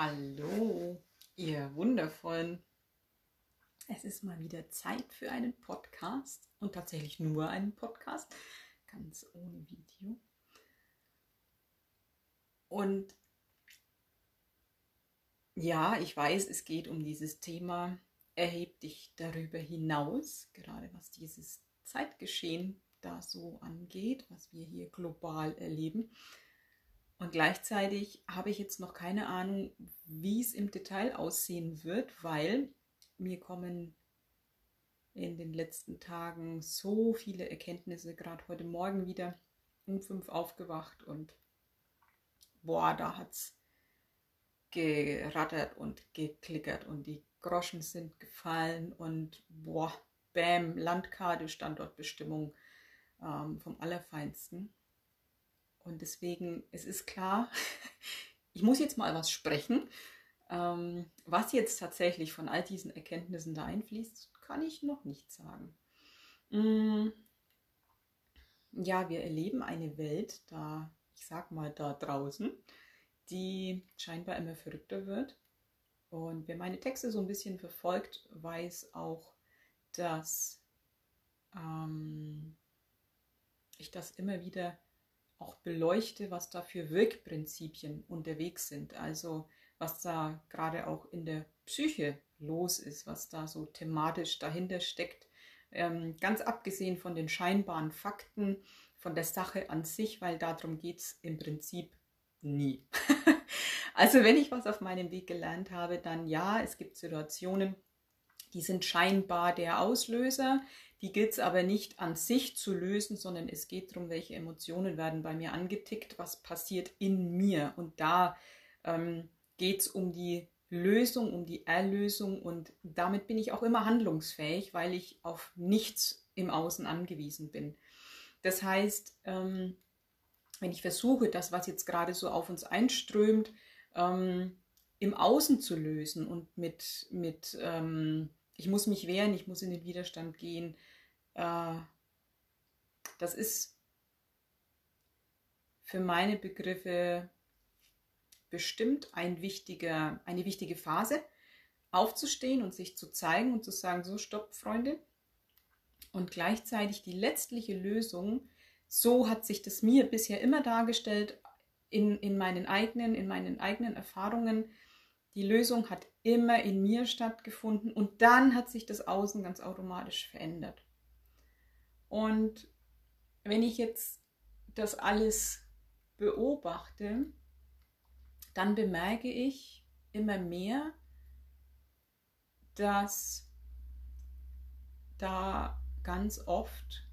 Hallo, ihr Wundervollen. Es ist mal wieder Zeit für einen Podcast und tatsächlich nur einen Podcast, ganz ohne Video. Und ja, ich weiß, es geht um dieses Thema, erheb dich darüber hinaus, gerade was dieses Zeitgeschehen da so angeht, was wir hier global erleben. Und gleichzeitig habe ich jetzt noch keine Ahnung, wie es im Detail aussehen wird, weil mir kommen in den letzten Tagen so viele Erkenntnisse, gerade heute Morgen wieder um fünf aufgewacht und boah, da hat es gerattert und geklickert und die Groschen sind gefallen und boah, bam, Landkarte, Standortbestimmung ähm, vom Allerfeinsten. Und deswegen, es ist klar, ich muss jetzt mal was sprechen. Ähm, was jetzt tatsächlich von all diesen Erkenntnissen da einfließt, kann ich noch nicht sagen. Mm, ja, wir erleben eine Welt da, ich sag mal da draußen, die scheinbar immer verrückter wird. Und wer meine Texte so ein bisschen verfolgt, weiß auch, dass ähm, ich das immer wieder auch beleuchte, was da für Wirkprinzipien unterwegs sind. Also was da gerade auch in der Psyche los ist, was da so thematisch dahinter steckt. Ähm, ganz abgesehen von den scheinbaren Fakten, von der Sache an sich, weil darum geht es im Prinzip nie. also wenn ich was auf meinem Weg gelernt habe, dann ja, es gibt Situationen, die sind scheinbar der Auslöser, die gilt es aber nicht an sich zu lösen, sondern es geht darum, welche Emotionen werden bei mir angetickt, was passiert in mir. Und da ähm, geht es um die Lösung, um die Erlösung und damit bin ich auch immer handlungsfähig, weil ich auf nichts im Außen angewiesen bin. Das heißt, ähm, wenn ich versuche, das, was jetzt gerade so auf uns einströmt, ähm, im Außen zu lösen und mit, mit ähm, ich muss mich wehren, ich muss in den Widerstand gehen. Äh, das ist für meine Begriffe bestimmt ein wichtiger, eine wichtige Phase, aufzustehen und sich zu zeigen und zu sagen, so stopp, Freunde. Und gleichzeitig die letztliche Lösung, so hat sich das mir bisher immer dargestellt, in, in meinen eigenen, in meinen eigenen Erfahrungen, die Lösung hat immer in mir stattgefunden und dann hat sich das Außen ganz automatisch verändert. Und wenn ich jetzt das alles beobachte, dann bemerke ich immer mehr, dass da ganz oft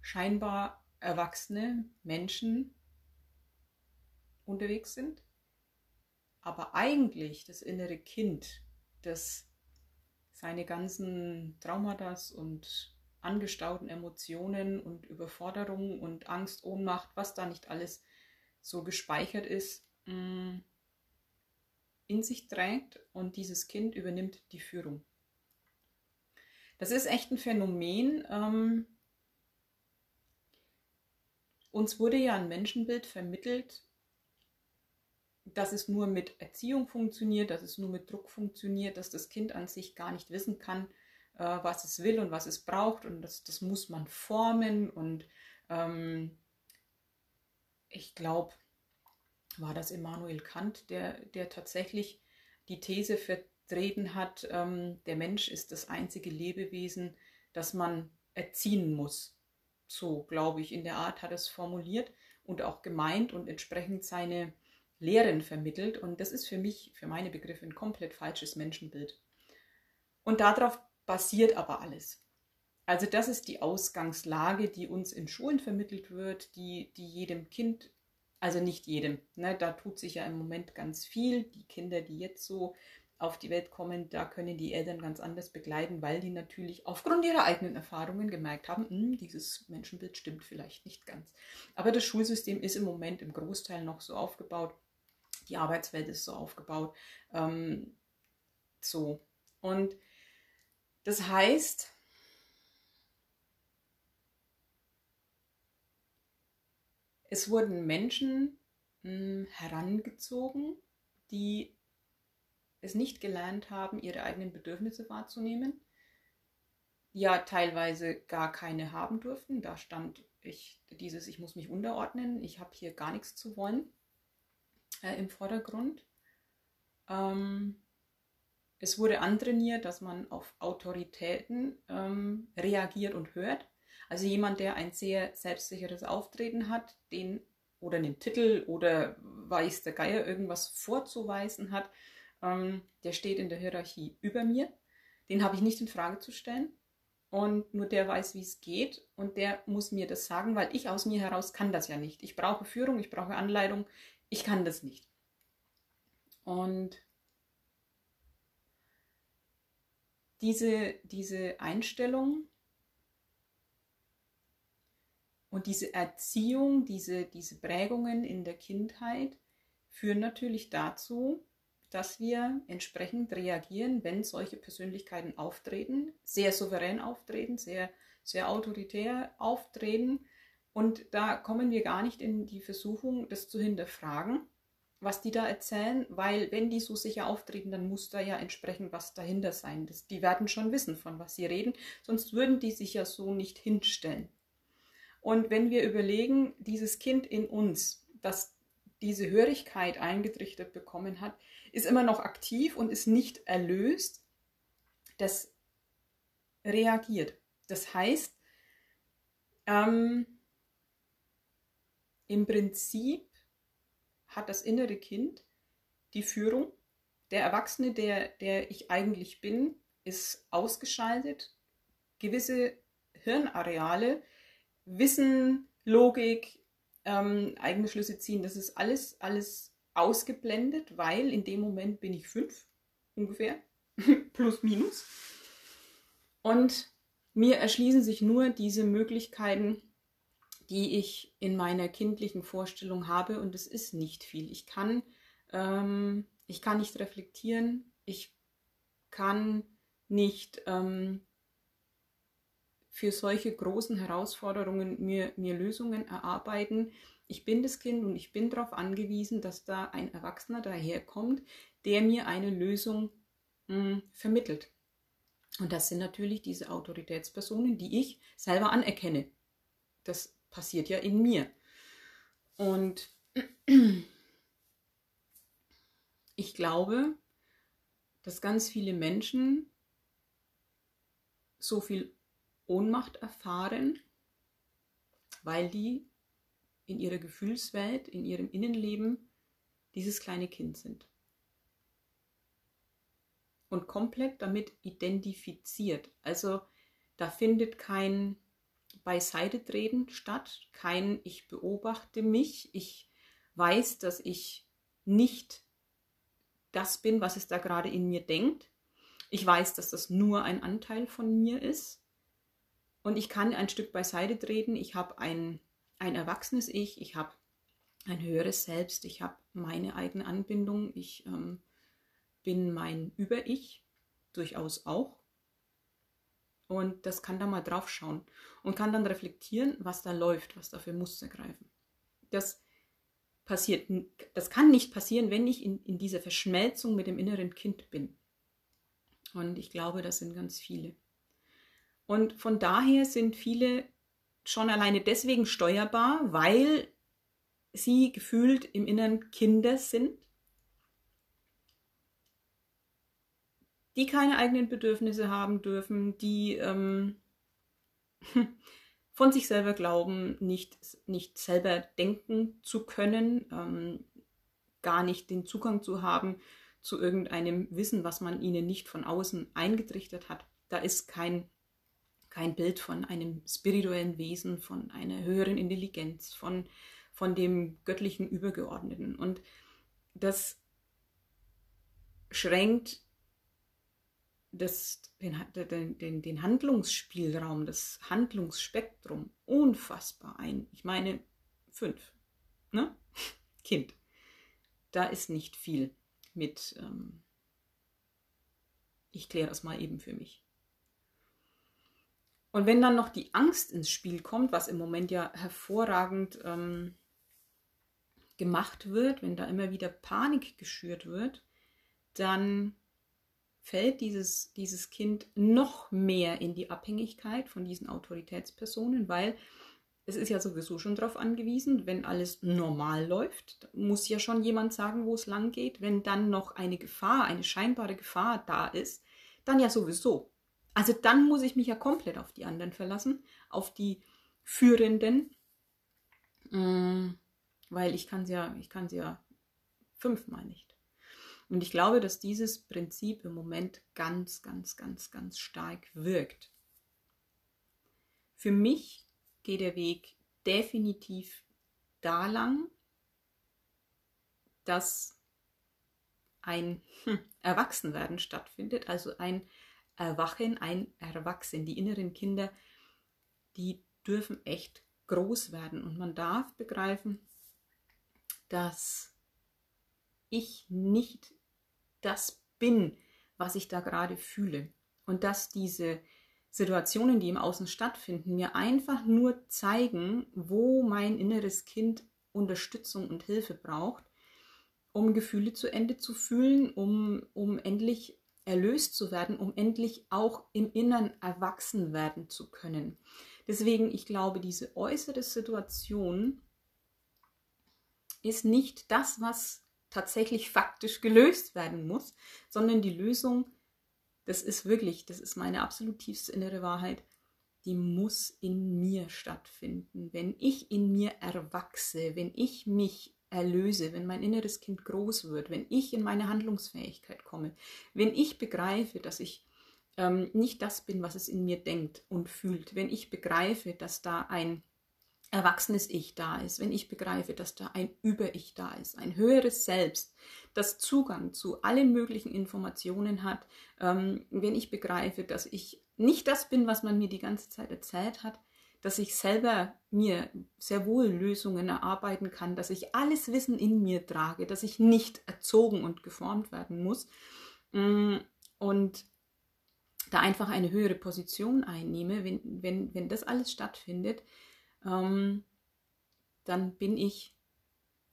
scheinbar erwachsene Menschen unterwegs sind, aber eigentlich das innere Kind, das seine ganzen Traumata und angestauten Emotionen und Überforderungen und Angst, Ohnmacht, was da nicht alles so gespeichert ist, mm, in sich trägt und dieses Kind übernimmt die Führung. Das ist echt ein Phänomen. Ähm, uns wurde ja ein Menschenbild vermittelt, dass es nur mit Erziehung funktioniert, dass es nur mit Druck funktioniert, dass das Kind an sich gar nicht wissen kann, äh, was es will und was es braucht und das, das muss man formen und ähm, ich glaube, war das Immanuel Kant, der, der tatsächlich die These vertreten hat, ähm, der Mensch ist das einzige Lebewesen, das man erziehen muss. So, glaube ich, in der Art hat er es formuliert und auch gemeint und entsprechend seine Lehren vermittelt. Und das ist für mich, für meine Begriffe, ein komplett falsches Menschenbild. Und darauf basiert aber alles. Also das ist die Ausgangslage, die uns in Schulen vermittelt wird, die, die jedem Kind, also nicht jedem, ne, da tut sich ja im Moment ganz viel. Die Kinder, die jetzt so auf die Welt kommen, da können die Eltern ganz anders begleiten, weil die natürlich aufgrund ihrer eigenen Erfahrungen gemerkt haben, hm, dieses Menschenbild stimmt vielleicht nicht ganz. Aber das Schulsystem ist im Moment im Großteil noch so aufgebaut, die Arbeitswelt ist so aufgebaut. Ähm, so. Und das heißt, es wurden Menschen mh, hm, herangezogen, die es nicht gelernt haben, ihre eigenen Bedürfnisse wahrzunehmen, ja teilweise gar keine haben durften. Da stand ich dieses, ich muss mich unterordnen, ich habe hier gar nichts zu wollen äh, im Vordergrund. Ähm, es wurde antrainiert, dass man auf Autoritäten ähm, reagiert und hört. Also jemand, der ein sehr selbstsicheres Auftreten hat, den oder einen Titel oder weiß der Geier irgendwas vorzuweisen hat, ähm, der steht in der Hierarchie über mir. Den habe ich nicht in Frage zu stellen. Und nur der weiß, wie es geht. Und der muss mir das sagen, weil ich aus mir heraus kann das ja nicht. Ich brauche Führung, ich brauche Anleitung. Ich kann das nicht. Und diese, diese Einstellung und diese Erziehung, diese, diese Prägungen in der Kindheit führen natürlich dazu, dass wir entsprechend reagieren, wenn solche Persönlichkeiten auftreten, sehr souverän auftreten, sehr, sehr autoritär auftreten. Und da kommen wir gar nicht in die Versuchung, das zu hinterfragen, was die da erzählen, weil wenn die so sicher auftreten, dann muss da ja entsprechend was dahinter sein. Das, die werden schon wissen, von was sie reden, sonst würden die sich ja so nicht hinstellen. Und wenn wir überlegen, dieses Kind in uns, das diese Hörigkeit eingetrichtert bekommen hat, ist immer noch aktiv und ist nicht erlöst, das reagiert. Das heißt, ähm, im Prinzip hat das innere Kind die Führung. Der Erwachsene, der, der ich eigentlich bin, ist ausgeschaltet. Gewisse Hirnareale, Wissen, Logik, ähm, eigene Schlüsse ziehen, das ist alles, alles ausgeblendet, weil in dem Moment bin ich fünf ungefähr, plus minus. Und mir erschließen sich nur diese Möglichkeiten, die ich in meiner kindlichen Vorstellung habe und es ist nicht viel. Ich kann, ähm, ich kann nicht reflektieren, ich kann nicht ähm, für solche großen Herausforderungen mir, mir Lösungen erarbeiten. Ich bin das Kind und ich bin darauf angewiesen, dass da ein Erwachsener daherkommt, der mir eine Lösung mh, hm, vermittelt. Und das sind natürlich diese Autoritätspersonen, die ich selber anerkenne. Das passiert ja in mir. Und ich glaube, dass ganz viele Menschen so viel Ohnmacht erfahren, weil die in ihrer Gefühlswelt, in ihrem Innenleben dieses kleine Kind sind. Und komplett damit identifiziert. Also da findet kein Beiseitetreten statt, kein Ich beobachte mich, ich weiß, dass ich nicht das bin, was es da gerade in mir denkt. Ich weiß, dass das nur ein Anteil von mir ist. Und ich kann ein Stück beiseite treten. Ich habe ein ein erwachsenes Ich, ich habe ein höheres Selbst, ich habe meine eigene Anbindung, ich ähm, bin mein Über-Ich durchaus auch. Und das kann da mal drauf schauen und kann dann reflektieren, was da läuft, was da für Muster greifen. Das passiert, das kann nicht passieren, wenn ich in, in dieser Verschmelzung mit dem inneren Kind bin. Und ich glaube, das sind ganz viele. Und von daher sind viele schon alleine deswegen steuerbar, weil sie gefühlt im Inneren Kinder sind, die keine eigenen Bedürfnisse haben dürfen, die ähm, von sich selber glauben, nicht, nicht selber denken zu können, ähm, gar nicht den Zugang zu haben zu irgendeinem Wissen, was man ihnen nicht von außen eingetrichtert hat. Da ist kein kein Bild von einem spirituellen Wesen, von einer höheren Intelligenz, von, von dem göttlichen Übergeordneten. Und das schränkt das, den, den, den Handlungsspielraum, das Handlungsspektrum unfassbar ein. Ich meine, fünf. Ne? Kind. Da ist nicht viel mit, ähm, ich kläre das mal eben für mich. Und wenn dann noch die Angst ins Spiel kommt, was im Moment ja hervorragend ähm, gemacht wird, wenn da immer wieder Panik geschürt wird, dann fällt dieses, dieses Kind noch mehr in die Abhängigkeit von diesen Autoritätspersonen, weil es ist ja sowieso schon darauf angewiesen, wenn alles normal läuft, muss ja schon jemand sagen, wo es lang geht. Wenn dann noch eine Gefahr, eine scheinbare Gefahr da ist, dann ja sowieso. Also dann muss ich mich ja komplett auf die anderen verlassen, auf die Führenden, mm, weil ich kann sie ja, ich kann sie ja fünfmal nicht. Und ich glaube, dass dieses Prinzip im Moment ganz, ganz, ganz, ganz stark wirkt. Für mich geht der Weg definitiv da lang, dass ein Erwachsenwerden stattfindet, also ein Erwachen, ein Erwachsen. Die inneren Kinder, die dürfen echt groß werden und man darf begreifen, dass ich nicht das bin, was ich da gerade fühle und dass diese Situationen, die im Außen stattfinden, mir einfach nur zeigen, wo mein inneres Kind Unterstützung und Hilfe braucht, um Gefühle zu Ende zu fühlen, um, um endlich erlöst zu werden, um endlich auch im Innern erwachsen werden zu können. Deswegen, ich glaube, diese äußere Situation ist nicht das, was tatsächlich faktisch gelöst werden muss, sondern die Lösung das ist wirklich, das ist meine absolut tiefste innere Wahrheit, die muss in mir stattfinden. Wenn ich in mir erwachse, wenn ich mich erlöse, wenn mein inneres Kind groß wird, wenn ich in meine Handlungsfähigkeit komme, wenn ich begreife, dass ich ähm, nicht das bin, was es in mir denkt und fühlt, wenn ich begreife, dass da ein erwachsenes Ich da ist, wenn ich begreife, dass da ein Über-Ich da ist, ein höheres Selbst, das Zugang zu allen möglichen Informationen hat, ähm, wenn ich begreife, dass ich nicht das bin, was man mir die ganze Zeit erzählt hat, dass ich selber mir sehr wohl Lösungen erarbeiten kann, dass ich alles Wissen in mir trage, dass ich nicht erzogen und geformt werden muss mm, und da einfach eine höhere Position einnehme, wenn, wenn, wenn das alles stattfindet, ähm, dann bin ich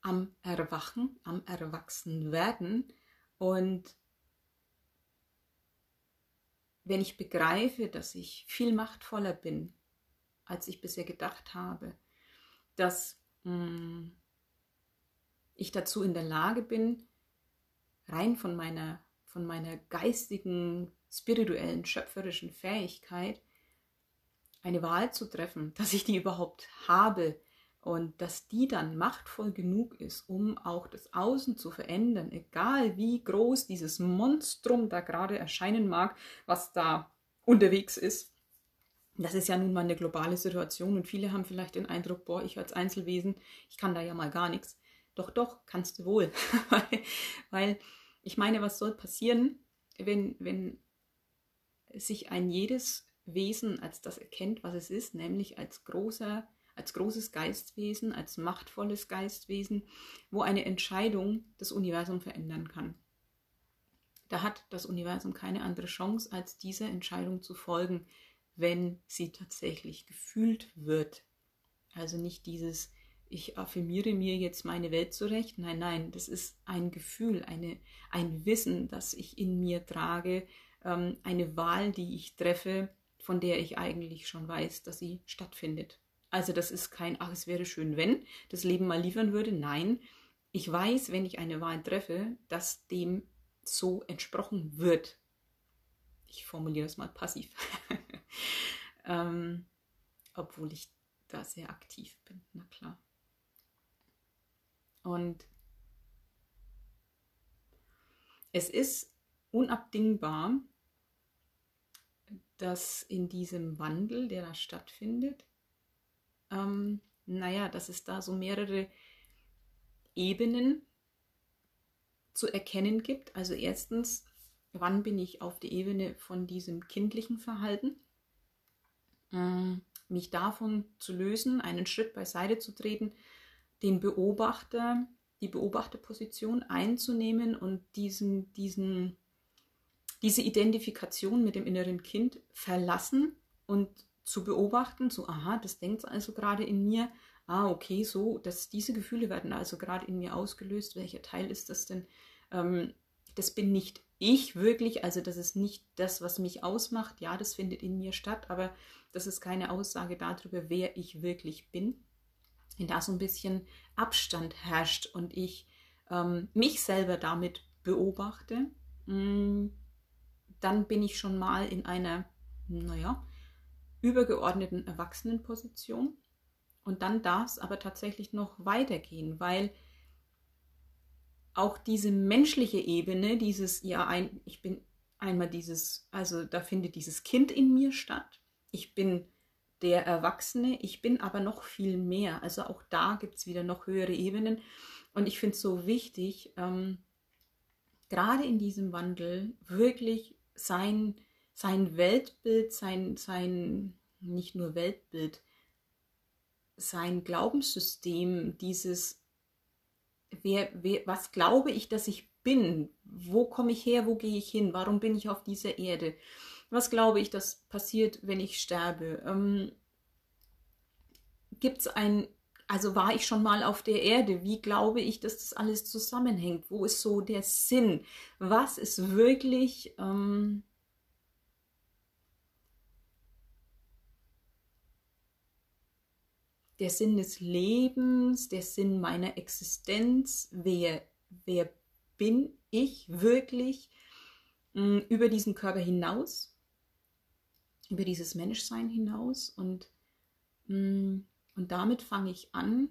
am Erwachen, am Erwachsenwerden. Und wenn ich begreife, dass ich viel machtvoller bin, als ich bisher gedacht habe, dass mh, mm, ich dazu in der Lage bin, rein von meiner, von meiner geistigen, spirituellen, schöpferischen Fähigkeit, eine Wahl zu treffen, dass ich die überhaupt habe und dass die dann machtvoll genug ist, um auch das Außen zu verändern, egal wie groß dieses Monstrum da gerade erscheinen mag, was da unterwegs ist. Das ist ja nun mal eine globale Situation und viele haben vielleicht den Eindruck, boah, ich als Einzelwesen, ich kann da ja mal gar nichts. Doch, doch, kannst du wohl. weil, ich meine, was soll passieren, wenn, wenn sich ein jedes Wesen als das erkennt, was es ist, nämlich als großer, als großes Geistwesen, als machtvolles Geistwesen, wo eine Entscheidung das Universum verändern kann. Da hat das Universum keine andere Chance, als dieser Entscheidung zu folgen, wenn sie tatsächlich gefühlt wird. Also nicht dieses, ich affirmiere mir jetzt meine Welt zurecht. Nein, nein, das ist ein Gefühl, eine, ein Wissen, das ich in mir trage, ähm, eine Wahl, die ich treffe, von der ich eigentlich schon weiß, dass sie stattfindet. Also das ist kein, ach, es wäre schön, wenn das Leben mal liefern würde. Nein, ich weiß, wenn ich eine Wahl treffe, dass dem so entsprochen wird. Ich formuliere es mal passiv. ähm, obwohl ich da sehr aktiv bin, na klar. Und es ist unabdingbar, dass in diesem Wandel, der da stattfindet, ähm, naja, dass es da so mehrere Ebenen zu erkennen gibt. Also erstens, wann bin ich auf der Ebene von diesem kindlichen Verhalten? Ähm, mich davon zu lösen, einen Schritt beiseite zu treten, den Beobachter, die Beobachterposition einzunehmen und diesen, diesen diese Identifikation mit dem inneren Kind verlassen und zu beobachten, so, aha, das denkt also gerade in mir, ah, okay, so, dass diese Gefühle werden also gerade in mir ausgelöst. Welcher Teil ist das denn? Ähm, das bin nicht ich wirklich, also das ist nicht das, was mich ausmacht. Ja, das findet in mir statt, aber das ist keine Aussage darüber, wer ich wirklich bin. Wenn da so ein bisschen Abstand herrscht und ich ähm, mich selber damit beobachte, mh, mm, dann bin ich schon mal in einer, naja, übergeordneten Erwachsenenposition. Und dann darf es aber tatsächlich noch weitergehen, weil auch diese menschliche Ebene, dieses, ja, ein, ich bin einmal dieses, also da findet dieses Kind in mir statt. Ich bin der Erwachsene, ich bin aber noch viel mehr. Also auch da gibt es wieder noch höhere Ebenen. Und ich finde es so wichtig, ähm, gerade in diesem Wandel wirklich sein, sein Weltbild, sein, sein, nicht nur Weltbild, sein Glaubenssystem, dieses, wer, wer, was glaube ich, dass ich bin? Wo komme ich her? Wo gehe ich hin? Warum bin ich auf dieser Erde? Was glaube ich, dass passiert, wenn ich sterbe? Ähm, Gibt es ein, also war ich schon mal auf der Erde? Wie glaube ich, dass das alles zusammenhängt? Wo ist so der Sinn? Was ist wirklich ähm, der Sinn des Lebens, der Sinn meiner Existenz, wer, wer bin ich wirklich mh, mm, über diesen Körper hinaus, über dieses Menschsein hinaus und, mh, mm, und damit fange ich an,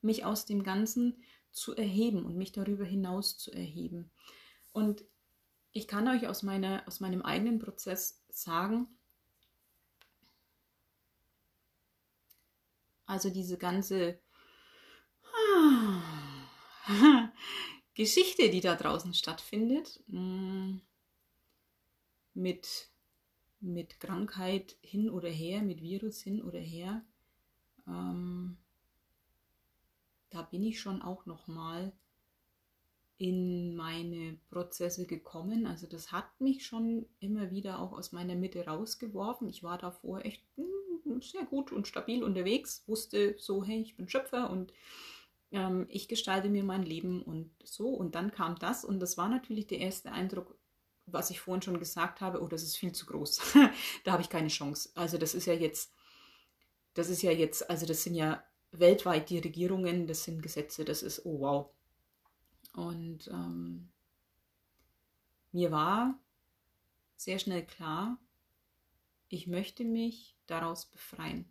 mich aus dem Ganzen zu erheben und mich darüber hinaus zu erheben. Und ich kann euch aus, meiner, aus meinem eigenen Prozess sagen, Also diese ganze Geschichte, die da draußen stattfindet, mm, mit, mit Krankheit hin oder her, mit Virus hin oder her, ähm, da bin ich schon auch noch mal in meine Prozesse gekommen. Also das hat mich schon immer wieder auch aus meiner Mitte rausgeworfen. Ich war davor echt hm, sehr gut und stabil unterwegs, wusste so, hey, ich bin Schöpfer und ähm, ich gestalte mir mein Leben und so. Und dann kam das und das war natürlich der erste Eindruck, was ich vorhin schon gesagt habe, oh, das ist viel zu groß. da habe ich keine Chance. Also das ist ja jetzt, das ist ja jetzt, also das sind ja weltweit die Regierungen, das sind Gesetze, das ist, oh wow. Und ähm, mir war sehr schnell klar, ich möchte mich daraus befreien.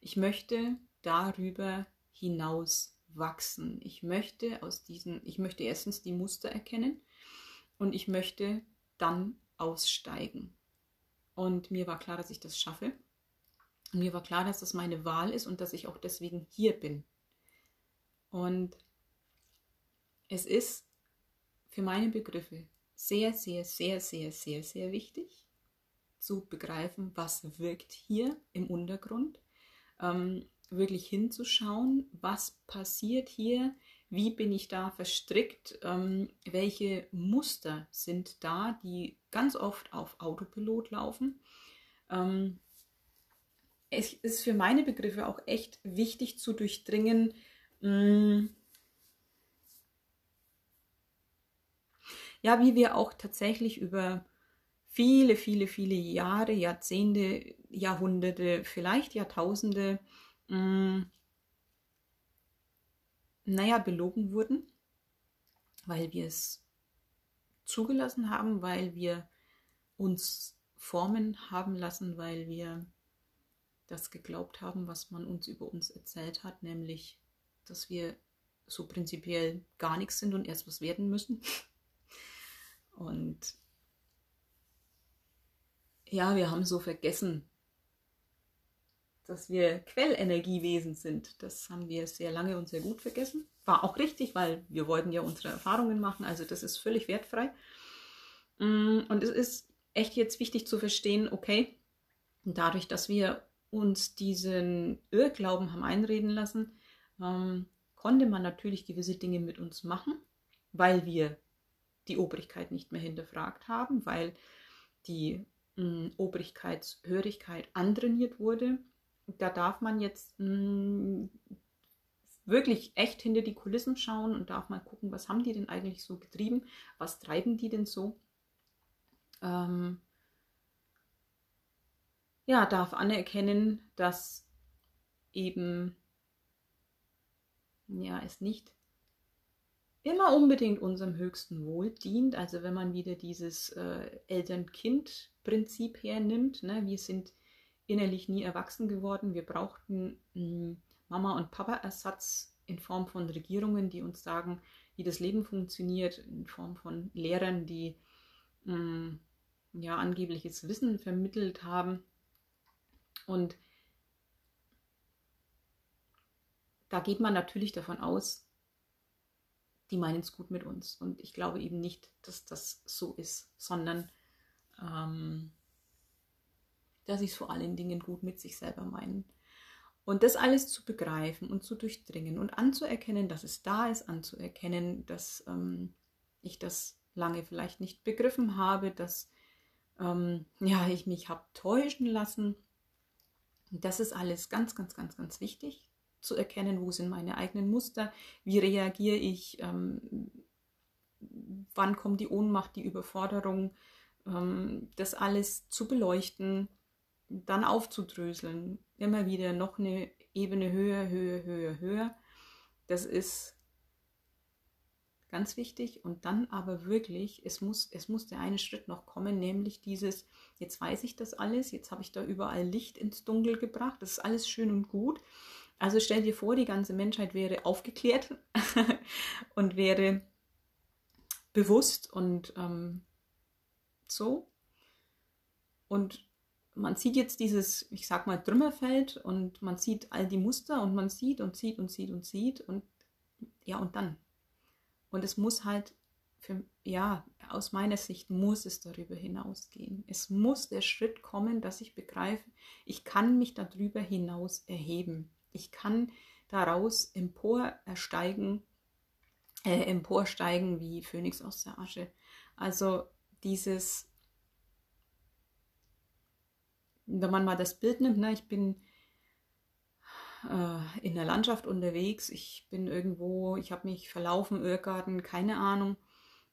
Ich möchte darüber hinaus wachsen. Ich möchte aus diesen, ich möchte erstens die Muster erkennen und ich möchte dann aussteigen. Und mir war klar, dass ich das schaffe. Und mir war klar, dass das meine Wahl ist und dass ich auch deswegen hier bin. Und es ist für meine Begriffe sehr, sehr, sehr, sehr, sehr, sehr wichtig, zu begreifen, was wirkt hier im Untergrund, ähm, wirklich hinzuschauen, was passiert hier, wie bin ich da verstrickt, ähm, welche Muster sind da, die ganz oft auf Autopilot laufen. Ähm, es ist für meine Begriffe auch echt wichtig zu durchdringen, mh, mm, ja, wie wir auch tatsächlich über viele, viele, viele Jahre, Jahrzehnte, Jahrhunderte, vielleicht Jahrtausende, mh, mm, naja, belogen wurden, weil wir es zugelassen haben, weil wir uns formen haben lassen, weil wir das geglaubt haben, was man uns über uns erzählt hat, nämlich, dass wir so prinzipiell gar nichts sind und erst was werden müssen. Und ja, wir haben so vergessen, dass wir Quellenergiewesen sind. Das haben wir sehr lange und sehr gut vergessen. War auch richtig, weil wir wollten ja unsere Erfahrungen machen. Also das ist völlig wertfrei. Mm, und es ist echt jetzt wichtig zu verstehen, okay, dadurch, dass wir uns diesen Irrglauben haben einreden lassen, ähm, konnte man natürlich gewisse Dinge mit uns machen, weil wir die Obrigkeit nicht mehr hinterfragt haben, weil die mh, Obrigkeitshörigkeit antrainiert wurde. da darf man jetzt mh, mm, wirklich echt hinter die Kulissen schauen und darf mal gucken, was haben die denn eigentlich so getrieben, was treiben die denn so. Ähm, ja, darf anerkennen, dass eben ja, es nicht immer unbedingt unserem höchsten Wohl dient. Also wenn man wieder dieses äh, Eltern-Kind-Prinzip hernimmt, ne, wir sind innerlich nie erwachsen geworden, wir brauchten mh, hm, Mama- und Papa-Ersatz in Form von Regierungen, die uns sagen, wie das Leben funktioniert, in Form von Lehrern, die mh, hm, ja angebliches Wissen vermittelt haben. Und da geht man natürlich davon aus, die meinen es gut mit uns. Und ich glaube eben nicht, dass das so ist, sondern ähm, dass sie es vor allen Dingen gut mit sich selber meinen. Und das alles zu begreifen und zu durchdringen und anzuerkennen, dass es da ist, anzuerkennen, dass ähm, ich das lange vielleicht nicht begriffen habe, dass ähm, ja, ich mich habe täuschen lassen. Das ist alles ganz, ganz, ganz, ganz wichtig zu erkennen, wo sind meine eigenen Muster, wie reagiere ich, ähm, wann kommt die Ohnmacht, die Überforderung, ähm, das alles zu beleuchten, dann aufzudröseln, immer wieder noch eine Ebene höher, höher, höher, höher. Das ist ganz wichtig. Und dann aber wirklich, es muss, es muss der eine Schritt noch kommen, nämlich dieses, jetzt weiß ich das alles, jetzt habe ich da überall Licht ins Dunkel gebracht, das ist alles schön und gut. Also stell dir vor, die ganze Menschheit wäre aufgeklärt und wäre bewusst und ähm, so. Und man sieht jetzt dieses, ich sag mal, Trümmerfeld und man sieht all die Muster und man sieht und sieht und sieht und sieht und ja und dann. Und es muss halt, für, ja, aus meiner Sicht muss es darüber hinausgehen. Es muss der Schritt kommen, dass ich begreife, ich kann mich darüber hinaus erheben. Ich kann daraus emporsteigen, äh, emporsteigen wie Phönix aus der Asche. Also dieses, wenn man mal das Bild nimmt, ne, ich bin äh, in der Landschaft unterwegs, ich bin irgendwo, ich habe mich verlaufen, Irrgarten, keine Ahnung.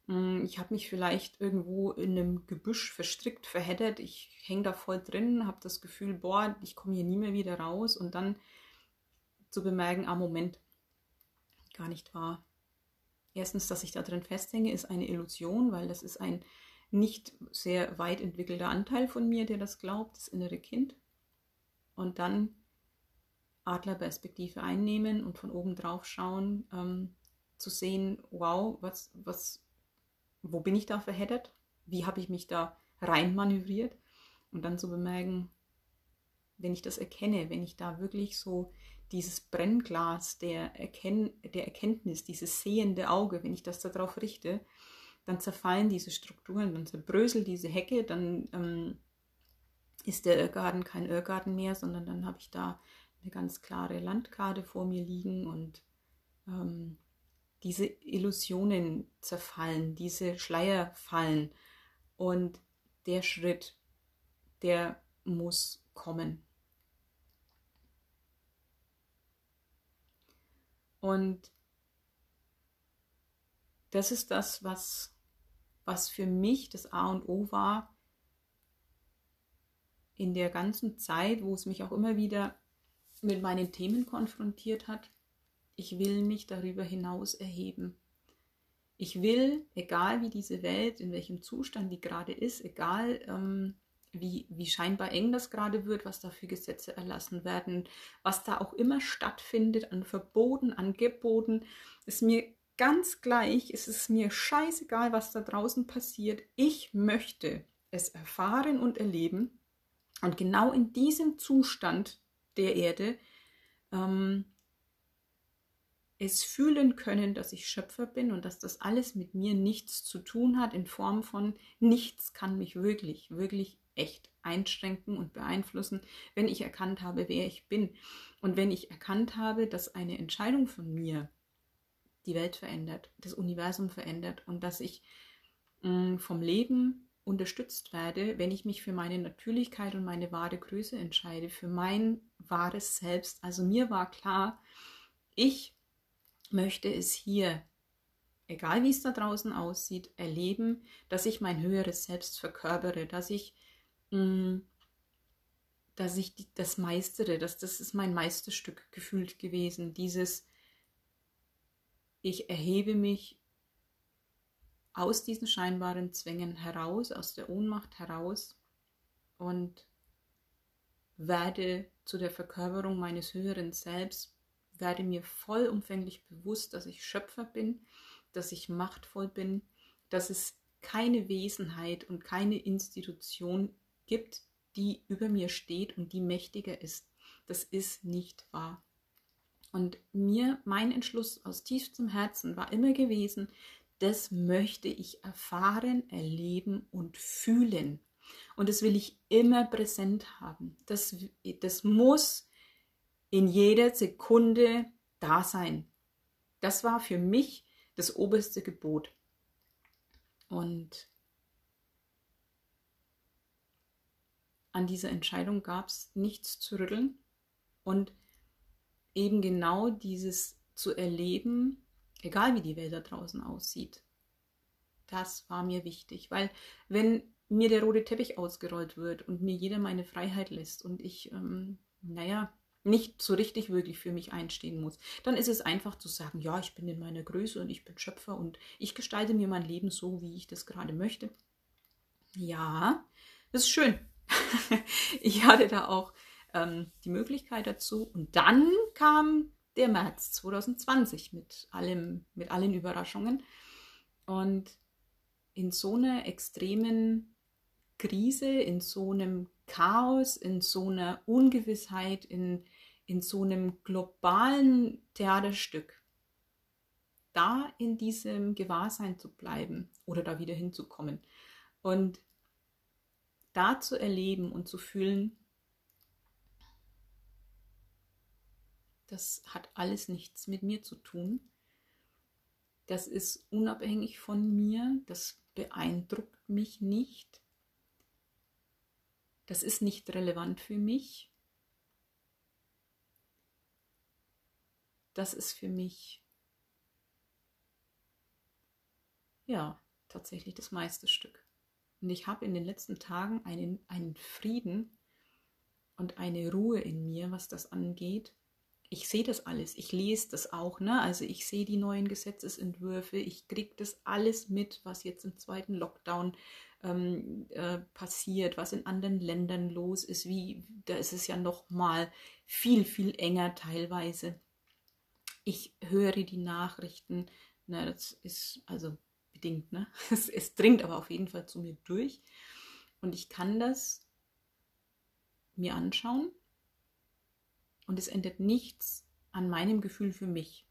Hm, ich habe mich vielleicht irgendwo in einem Gebüsch verstrickt, verheddert, ich hänge da voll drin, habe das Gefühl, boah, ich komme hier nie mehr wieder raus und dann zu bemerken, ah Moment, gar nicht wahr. Erstens, dass ich da drin festhänge, ist eine Illusion, weil das ist ein nicht sehr weit entwickelter Anteil von mir, der das glaubt, das innere Kind. Und dann Adlerperspektive einnehmen und von oben drauf schauen, ähm, zu sehen, wow, was, was, wo bin ich da verheddert? Wie habe ich mich da rein manövriert? Und dann zu bemerken, wenn ich das erkenne, wenn ich da wirklich so dieses Brennglas der, Erken der Erkenntnis, dieses sehende Auge, wenn ich das darauf richte, dann zerfallen diese Strukturen, dann zerbröselt diese Hecke, dann ähm, ist der Irrgarten kein Irrgarten mehr, sondern dann habe ich da eine ganz klare Landkarte vor mir liegen und ähm, diese Illusionen zerfallen, diese Schleier fallen und der Schritt, der muss kommen. Und das ist das, was, was für mich das A und O war in der ganzen Zeit, wo es mich auch immer wieder mit meinen Themen konfrontiert hat. Ich will mich darüber hinaus erheben. Ich will, egal wie diese Welt, in welchem Zustand die gerade ist, egal ähm, wie, wie scheinbar eng das gerade wird, was da für Gesetze erlassen werden, was da auch immer stattfindet an Verboten, an Geboten, ist mir ganz gleich, es ist mir scheißegal, was da draußen passiert. Ich möchte es erfahren und erleben und genau in diesem Zustand der Erde ähm, es fühlen können, dass ich Schöpfer bin und dass das alles mit mir nichts zu tun hat in Form von nichts kann mich wirklich, wirklich echt einschränken und beeinflussen, wenn ich erkannt habe, wer ich bin. Und wenn ich erkannt habe, dass eine Entscheidung von mir die Welt verändert, das Universum verändert und dass ich mh, mm, vom Leben unterstützt werde, wenn ich mich für meine Natürlichkeit und meine wahre Größe entscheide, für mein wahres Selbst. Also mir war klar, ich möchte es hier, egal wie es da draußen aussieht, erleben, dass ich mein höheres Selbst verkörpere, dass ich, mh, mm, dass ich das meistere, dass das ist mein Meisterstück gefühlt gewesen, dieses ich erhebe mich aus diesen scheinbaren Zwängen heraus, aus der Ohnmacht heraus und werde zu der Verkörperung meines höheren Selbst, werde mir vollumfänglich bewusst, dass ich Schöpfer bin, dass ich machtvoll bin, dass es keine Wesenheit und keine Institution gibt, die über mir steht und die mächtiger ist. Das ist nicht wahr. Und mir, mein Entschluss aus tiefstem Herzen war immer gewesen, das möchte ich erfahren, erleben und fühlen. Und das will ich immer präsent haben. Das, das muss in jeder Sekunde da sein. Das war für mich das oberste Gebot. Und an dieser Entscheidung gab es nichts zu rütteln. Und eben genau dieses zu erleben, egal wie die Welt da draußen aussieht. Das war mir wichtig, weil wenn mir der rote Teppich ausgerollt wird und mir jeder meine Freiheit lässt und ich, ähm, naja, nicht so richtig wirklich für mich einstehen muss, dann ist es einfach zu sagen, ja, ich bin in meiner Größe und ich bin Schöpfer und ich gestalte mir mein Leben so, wie ich das gerade möchte. Ja, das ist schön. ich hatte da auch ähm, die Möglichkeit dazu. Und dann kam der März 2020 mit allem, mit allen Überraschungen. Und in so einer extremen Krise, in so einem Chaos, in so einer Ungewissheit, in, in so einem globalen Theaterstück, da in diesem Gewahrsein zu bleiben oder da wieder hinzukommen und da zu erleben und zu fühlen, Das hat alles nichts mit mir zu tun. Das ist unabhängig von mir. Das beeindruckt mich nicht. Das ist nicht relevant für mich. Das ist für mich, ja, tatsächlich das meiste Stück. Und ich habe in den letzten Tagen einen, einen Frieden und eine Ruhe in mir, was das angeht, ich sehe das alles, ich lese das auch, ne? Also ich sehe die neuen Gesetzesentwürfe, ich kriege das alles mit, was jetzt im zweiten Lockdown ähm, äh, passiert, was in anderen Ländern los ist, wie, da ist es ja noch mal viel, viel enger teilweise. Ich höre die Nachrichten, ne, das ist also bedingt, ne? Es, es dringt aber auf jeden Fall zu mir durch. Und ich kann das mir anschauen und es ändert nichts an meinem Gefühl für mich.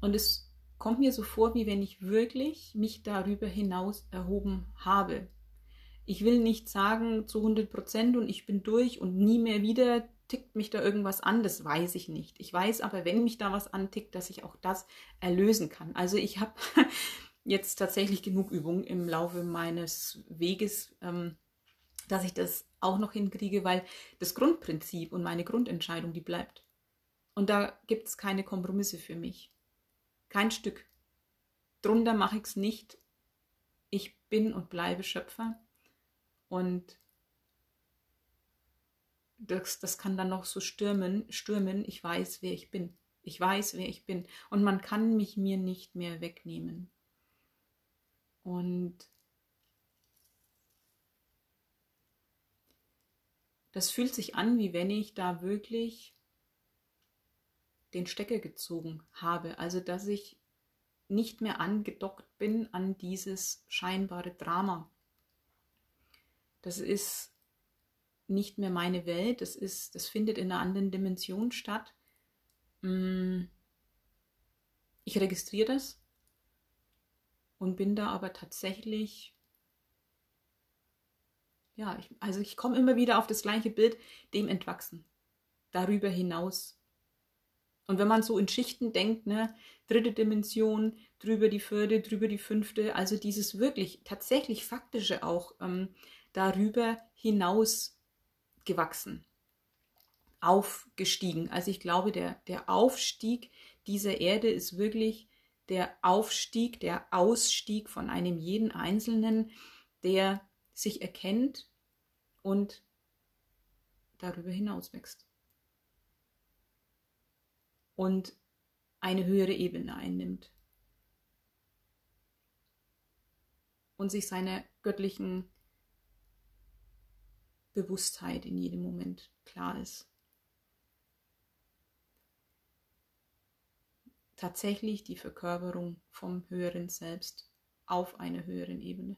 Und es kommt mir so vor, wie wenn ich wirklich mich darüber hinaus erhoben habe. Ich will nicht sagen zu 100 Prozent und ich bin durch und nie mehr wieder tickt mich da irgendwas an, das weiß ich nicht. Ich weiß aber, wenn mich da was antickt, dass ich auch das erlösen kann. Also ich habe jetzt tatsächlich genug Übung im Laufe meines Weges, ähm, dass ich das auch noch hinkriege, weil das Grundprinzip und meine Grundentscheidung, die bleibt. Und da gibt es keine Kompromisse für mich. Kein Stück. Drunter mache ich es nicht. Ich bin und bleibe Schöpfer. Und das, das kann dann noch so stürmen, stürmen. Ich weiß, wer ich bin. Ich weiß, wer ich bin. Und man kann mich mir nicht mehr wegnehmen. Und Das fühlt sich an, wie wenn ich da wirklich den Stecker gezogen habe. Also, dass ich nicht mehr angedockt bin an dieses scheinbare Drama. Das ist nicht mehr meine Welt, das ist, das findet in einer anderen Dimension statt. Mm. Ich registriere das und bin da aber tatsächlich ja, ich, also ich komme immer wieder auf das gleiche Bild, dem entwachsen. Darüber hinaus. Und wenn man so in Schichten denkt, ne, dritte Dimension, drüber die vierte, drüber die fünfte, also dieses wirklich tatsächlich faktische auch ähm, darüber hinaus gewachsen, aufgestiegen. Also ich glaube, der, der Aufstieg dieser Erde ist wirklich der Aufstieg, der Ausstieg von einem jeden Einzelnen, der sich erkennt und darüber hinaus wächst. Und eine höhere Ebene einnimmt. Und sich seiner göttlichen Bewusstheit in jedem Moment klar ist. Tatsächlich die Verkörperung vom höheren Selbst auf einer höheren Ebene.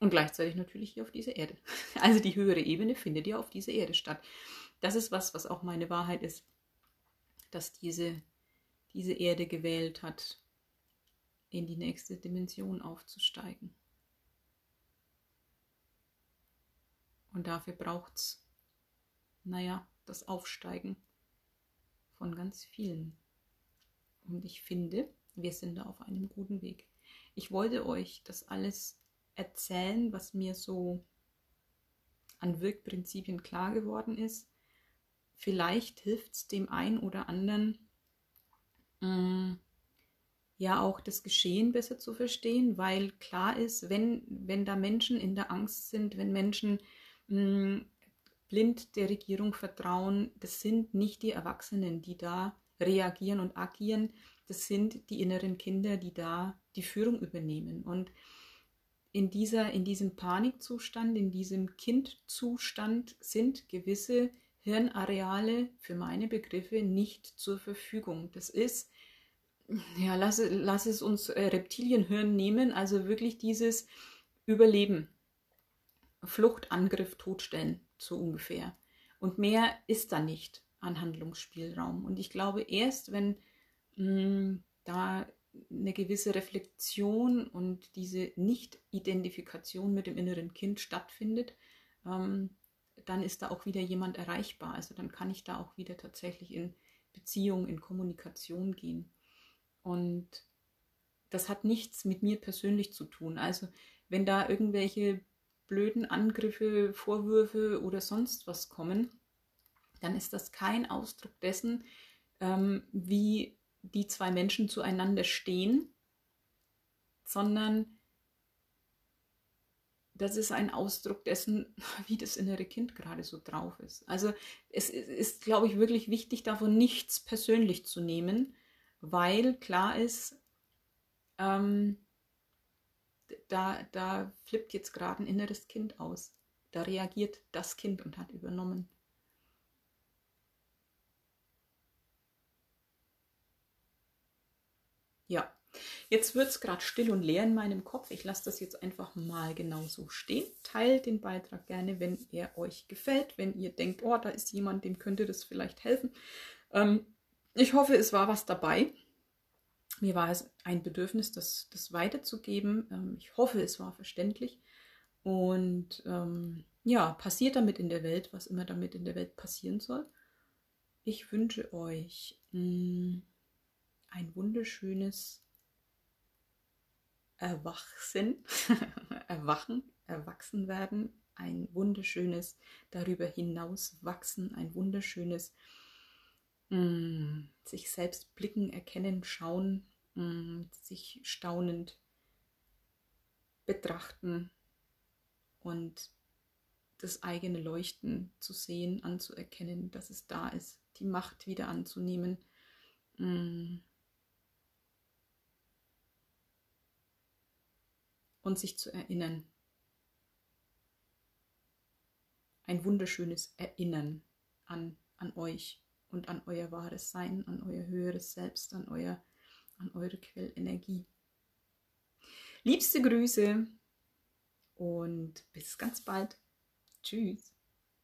Und gleichzeitig natürlich hier auf dieser Erde. Also die höhere Ebene findet ja auf dieser Erde statt. Das ist was, was auch meine Wahrheit ist dass diese, diese Erde gewählt hat, in die nächste Dimension aufzusteigen. Und dafür braucht es, naja, das Aufsteigen von ganz vielen. Und ich finde, wir sind da auf einem guten Weg. Ich wollte euch das alles erzählen, was mir so an Wirkprinzipien klar geworden ist. Vielleicht hilft es dem einen oder anderen, mh, mm, ja auch das Geschehen besser zu verstehen, weil klar ist, wenn, wenn da Menschen in der Angst sind, wenn Menschen mh, mm, blind der Regierung vertrauen, das sind nicht die Erwachsenen, die da reagieren und agieren, das sind die inneren Kinder, die da die Führung übernehmen. Und in, dieser, in diesem Panikzustand, in diesem Kindzustand sind gewisse Hirnareale für meine Begriffe nicht zur Verfügung. Das ist, ja, lass, lass es uns äh, Reptilienhirn nehmen, also wirklich dieses Überleben, Flucht, Angriff, Todstellen, so ungefähr. Und mehr ist da nicht an Handlungsspielraum. Und ich glaube, erst wenn mh, hm, da eine gewisse Reflexion und diese Nicht-Identifikation mit dem inneren Kind stattfindet, ähm, dann ist da auch wieder jemand erreichbar. Also dann kann ich da auch wieder tatsächlich in Beziehung, in Kommunikation gehen. Und das hat nichts mit mir persönlich zu tun. Also wenn da irgendwelche blöden Angriffe, Vorwürfe oder sonst was kommen, dann ist das kein Ausdruck dessen, ähm, wie die zwei Menschen zueinander stehen, sondern das ist ein Ausdruck dessen, wie das innere Kind gerade so drauf ist. Also es ist, glaube ich, wirklich wichtig, davon nichts persönlich zu nehmen, weil klar ist, ähm, da, da flippt jetzt gerade ein inneres Kind aus. Da reagiert das Kind und hat übernommen. Ja, Jetzt wird es gerade still und leer in meinem Kopf. Ich lasse das jetzt einfach mal genau so stehen. Teilt den Beitrag gerne, wenn er euch gefällt, wenn ihr denkt, oh, da ist jemand, dem könnte das vielleicht helfen. Ähm, ich hoffe, es war was dabei. Mir war es ein Bedürfnis, das, das weiterzugeben. Ähm, ich hoffe, es war verständlich. Und ähm, ja, passiert damit in der Welt, was immer damit in der Welt passieren soll. Ich wünsche euch mh, mm, ein wunderschönes Erwachsen, Erwachen, Erwachsen werden, ein wunderschönes darüber hinaus wachsen, ein wunderschönes mh, mm, sich selbst blicken, erkennen, schauen, mh, mm, sich staunend betrachten und das eigene Leuchten zu sehen, anzuerkennen, dass es da ist, die Macht wieder anzunehmen. Mh, und sich zu erinnern. Ein wunderschönes Erinnern an, an euch und an euer wahres Sein, an euer höheres Selbst, an, euer, an eure Quellenergie. Liebste Grüße und bis ganz bald. Tschüss.